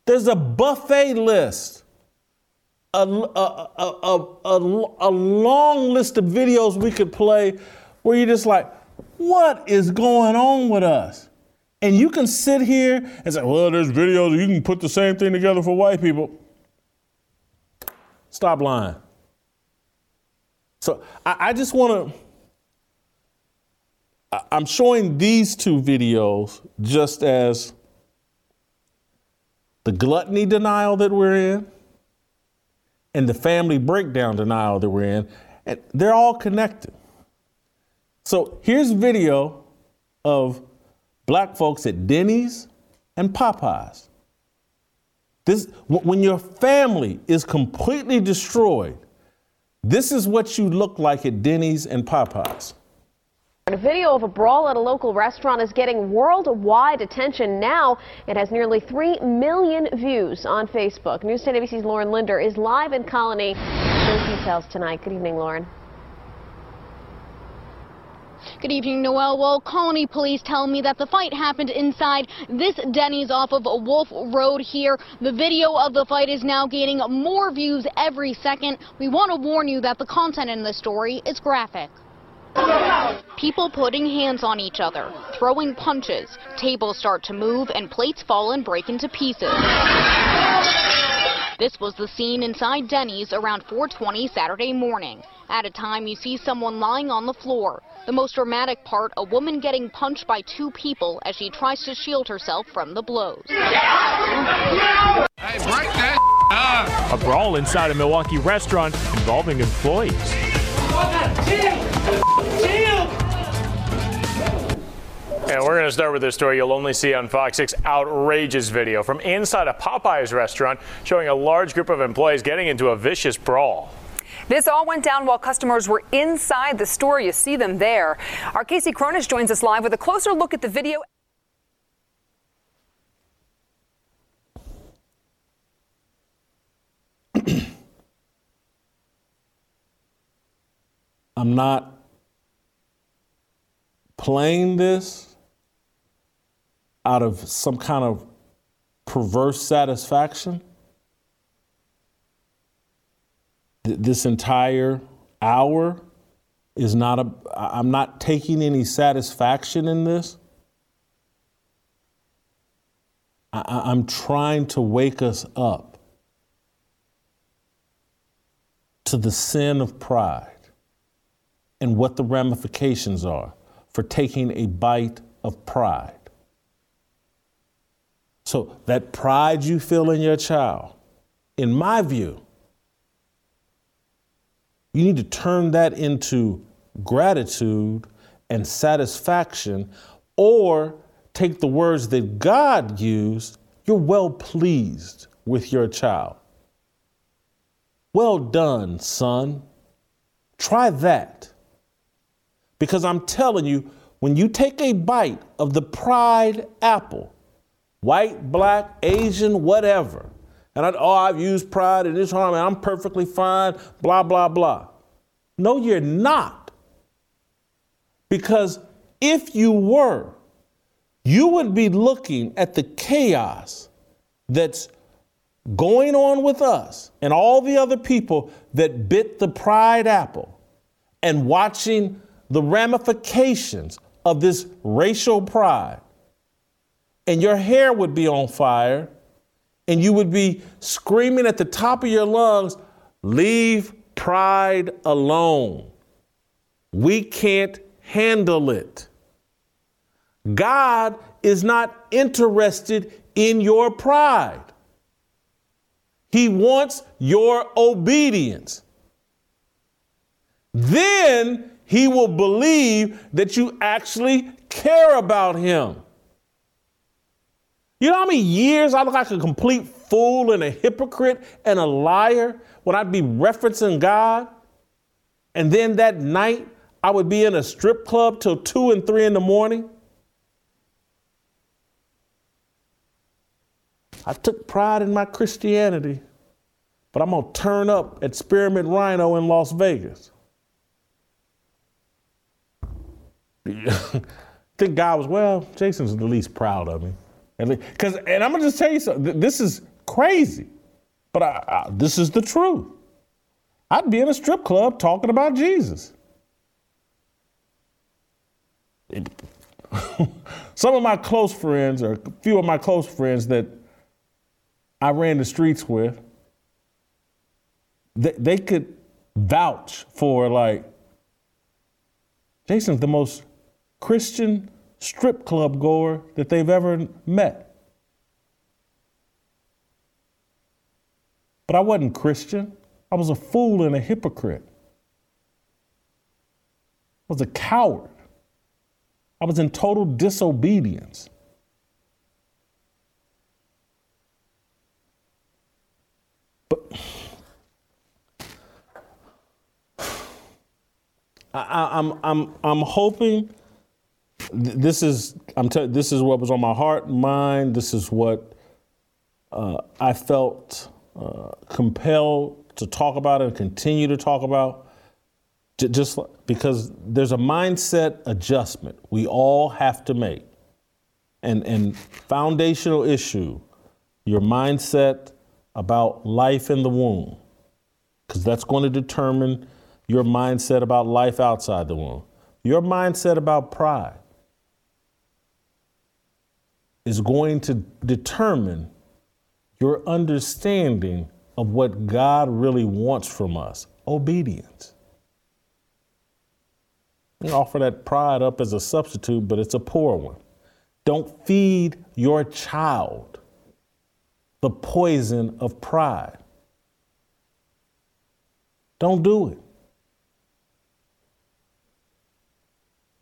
there's a buffet list, a, a, a, a, long list of videos we could play where you're just like, what is going on with us? And you can sit here and say, well, there's videos, you can put the same thing together for white people. Stop lying. So I, I just want to I'm showing these two videos just as the gluttony denial that we're in and the family breakdown denial that we're in. And they're all connected. So here's video of black folks at Denny's and Popeyes. This, when your family is completely destroyed, this is what you look like at Denny's and Popeyes. A video of a brawl at a local restaurant is getting worldwide attention now. It has nearly 3 million views on Facebook. News 10 ABC's Lauren Linder is live in Colonie. Those details tonight. Good evening, Lauren. Good evening, Noel. Well, Colonie police tell me that the fight happened inside this Denny's off of Wolf Road here. The video of the fight is now gaining more views every second. We want to warn you that the content in this story is graphic. People putting hands on each other, throwing punches, tables start to move and plates fall and break into pieces. This was the scene inside Denny's around 420 Saturday morning. At a time, you see someone lying on the floor. The most dramatic part, a woman getting punched by two people as she tries to shield herself from the blows. Hey, break that A brawl inside a Milwaukee restaurant involving employees. And we're going to start with this story you'll only see on Fox 6 outrageous video from inside a Popeyes restaurant showing a large group of employees getting into a vicious brawl. This all went down while customers were inside the store. You see them there. Our Kasey Chronis joins us live with a closer look at the video. I'm not playing this out of some kind of perverse satisfaction. This entire hour is not a, I'm not taking any satisfaction in this. I, am trying to wake us up to the sin of pride and what the ramifications are for taking a bite of pride. So, that pride you feel in your child, in my view, you need to turn that into gratitude and satisfaction, or take the words that God used, you're well pleased with your child. Well done, son. Try that. Because I'm telling you, when you take a bite of the pride apple, white, black, Asian, whatever, and I, oh, I've used pride in this harm and I'm perfectly fine, blah, blah, blah. No, you're not. Because if you were, you would be looking at the chaos that's going on with us and all the other people that bit the pride apple and watching the ramifications of this racial pride. And your hair would be on fire and you would be screaming at the top of your lungs, Leave pride alone. We can't handle it. God is not interested in your pride. He wants your obedience. Then he will believe that you actually care about him. You know how many years I look like a complete fool and a hypocrite and a liar when I'd be referencing God? And then that night I would be in a strip club till two and three in the morning? I took pride in my Christianity, but I'm going to turn up at Spearmint Rhino in Las Vegas. think God was, well, Jason's the least proud of me. Because, and I'm going to just tell you something, this is crazy, but I, I, this is the truth. I'd be in a strip club talking about Jesus. It, some of my close friends, or a few of my close friends that I ran the streets with, they, they could vouch for like, Jason's the most Christian strip club goer that they've ever met. But I wasn't Christian. I was a fool and a hypocrite. I was a coward. I was in total disobedience. But I, am I'm, I'm, I'm hoping this is I'm t- this is what was on my heart mind. This is what uh, I felt uh, compelled to talk about and continue to talk about. J- just because there's a mindset adjustment we all have to make, and and foundational issue, your mindset about life in the womb, because that's going to determine your mindset about life outside the womb. Your mindset about pride is going to determine your understanding of what God really wants from us obedience. You offer that pride up as a substitute, but it's a poor one. Don't feed your child the poison of pride. Don't do it.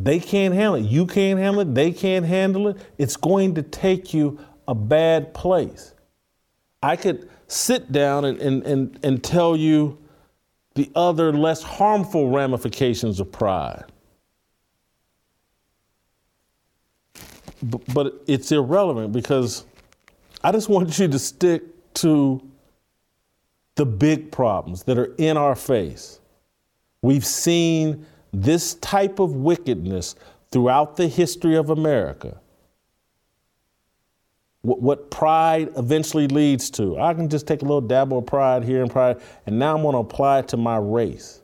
They can't handle it. You can't handle it. They can't handle it. It's going to take you a bad place. I could sit down and, and, and, and tell you the other less harmful ramifications of pride. But, but it's irrelevant because I just want you to stick to the big problems that are in our face. We've seen this type of wickedness throughout the history of America, what, what pride eventually leads to. I can just take a little dabble of pride here and pride, and now I'm going to apply it to my race.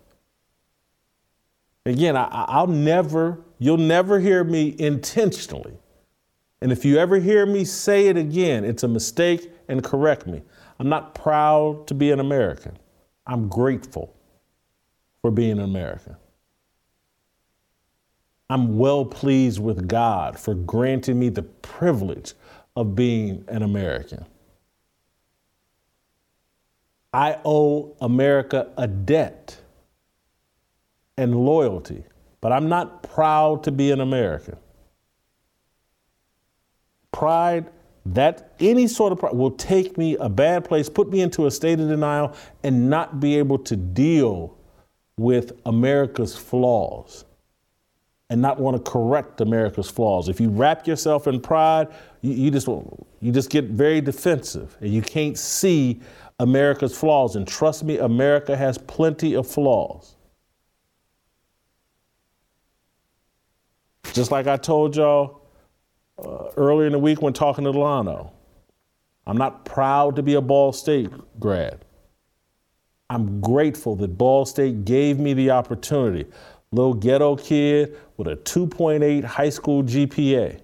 Again, I, I'll never, you'll never hear me intentionally. And if you ever hear me say it again, it's a mistake and correct me. I'm not proud to be an American. I'm grateful for being an American. I'm well pleased with God for granting me the privilege of being an American. I owe America a debt and loyalty, but I'm not proud to be an American. Pride, that any sort of pride will take me a bad place, put me into a state of denial, and not be able to deal with America's flaws and not want to correct America's flaws. If you wrap yourself in pride, you, you, just you just get very defensive and you can't see America's flaws. And trust me, America has plenty of flaws. Just like I told y'all uh, earlier in the week when talking to Delano, I'm not proud to be a Ball State grad. I'm grateful that Ball State gave me the opportunity little ghetto kid with a 2.8 high school GPA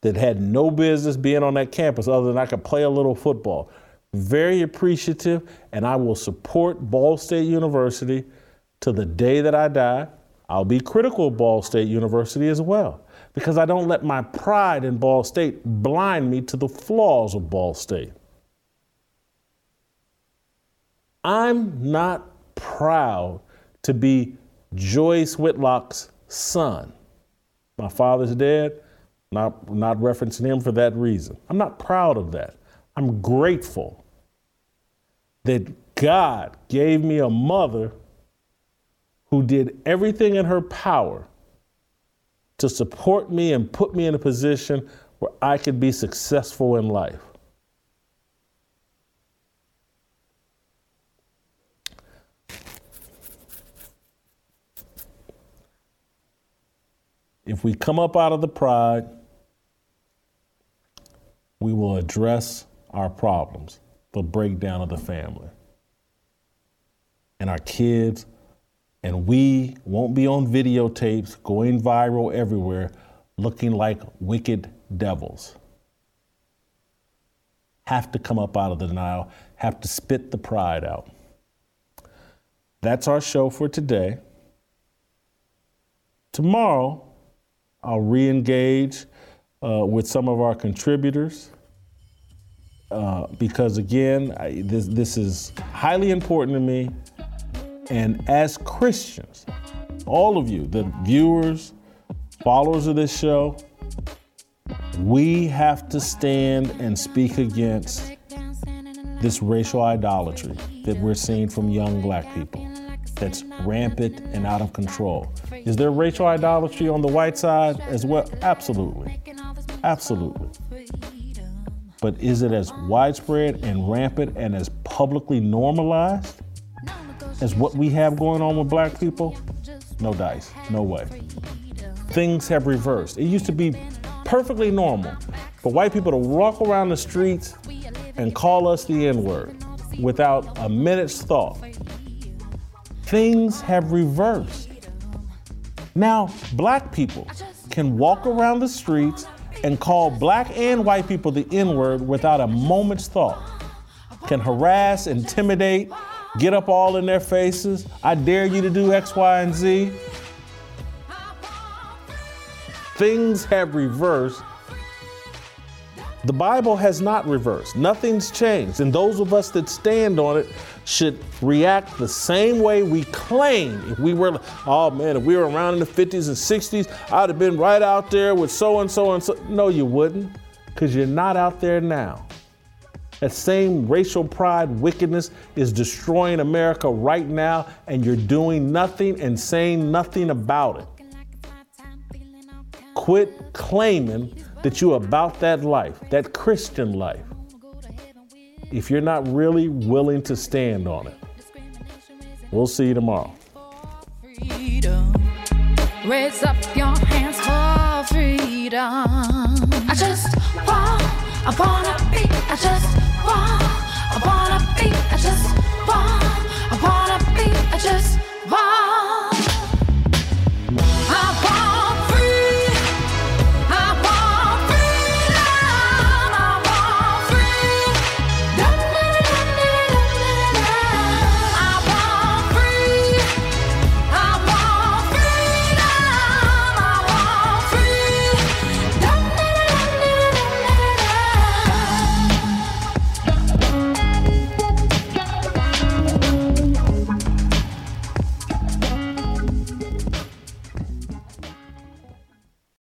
that had no business being on that campus other than I could play a little football. Very appreciative, and I will support Ball State University to the day that I die. I'll be critical of Ball State University as well because I don't let my pride in Ball State blind me to the flaws of Ball State. I'm not proud to be Joyce Whitlock's son. My father's dead, not, not referencing him for that reason. I'm not proud of that. I'm grateful that God gave me a mother who did everything in her power to support me and put me in a position where I could be successful in life. If we come up out of the pride, we will address our problems, the breakdown of the family. And our kids, and we won't be on videotapes going viral everywhere looking like wicked devils. Have to come up out of the denial, have to spit the pride out. That's our show for today. Tomorrow, I'll re engage uh, with some of our contributors uh, because, again, I, this, this is highly important to me. And as Christians, all of you, the viewers, followers of this show, we have to stand and speak against this racial idolatry that we're seeing from young black people that's rampant and out of control. Is there racial idolatry on the white side as well? Absolutely. Absolutely. But is it as widespread and rampant and as publicly normalized as what we have going on with black people? No dice, no way. Things have reversed. It used to be perfectly normal for white people to walk around the streets and call us the N word without a minute's thought. Things have reversed. Now, black people can walk around the streets and call black and white people the N word without a moment's thought. Can harass, intimidate, get up all in their faces. I dare you to do X, Y, and Z. Things have reversed. The Bible has not reversed. Nothing's changed. And those of us that stand on it should react the same way we claim. If we were, oh man, if we were around in the 50s and 60s, I'd have been right out there with so and so and so. No, you wouldn't, because you're not out there now. That same racial pride wickedness is destroying America right now, and you're doing nothing and saying nothing about it. Quit claiming that you're about that life, that Christian life, if you're not really willing to stand on it. We'll see you tomorrow. Raise up your hands for freedom. I just want, I wanna be, I just want, I wanna be, I just want, I wanna be, I just want.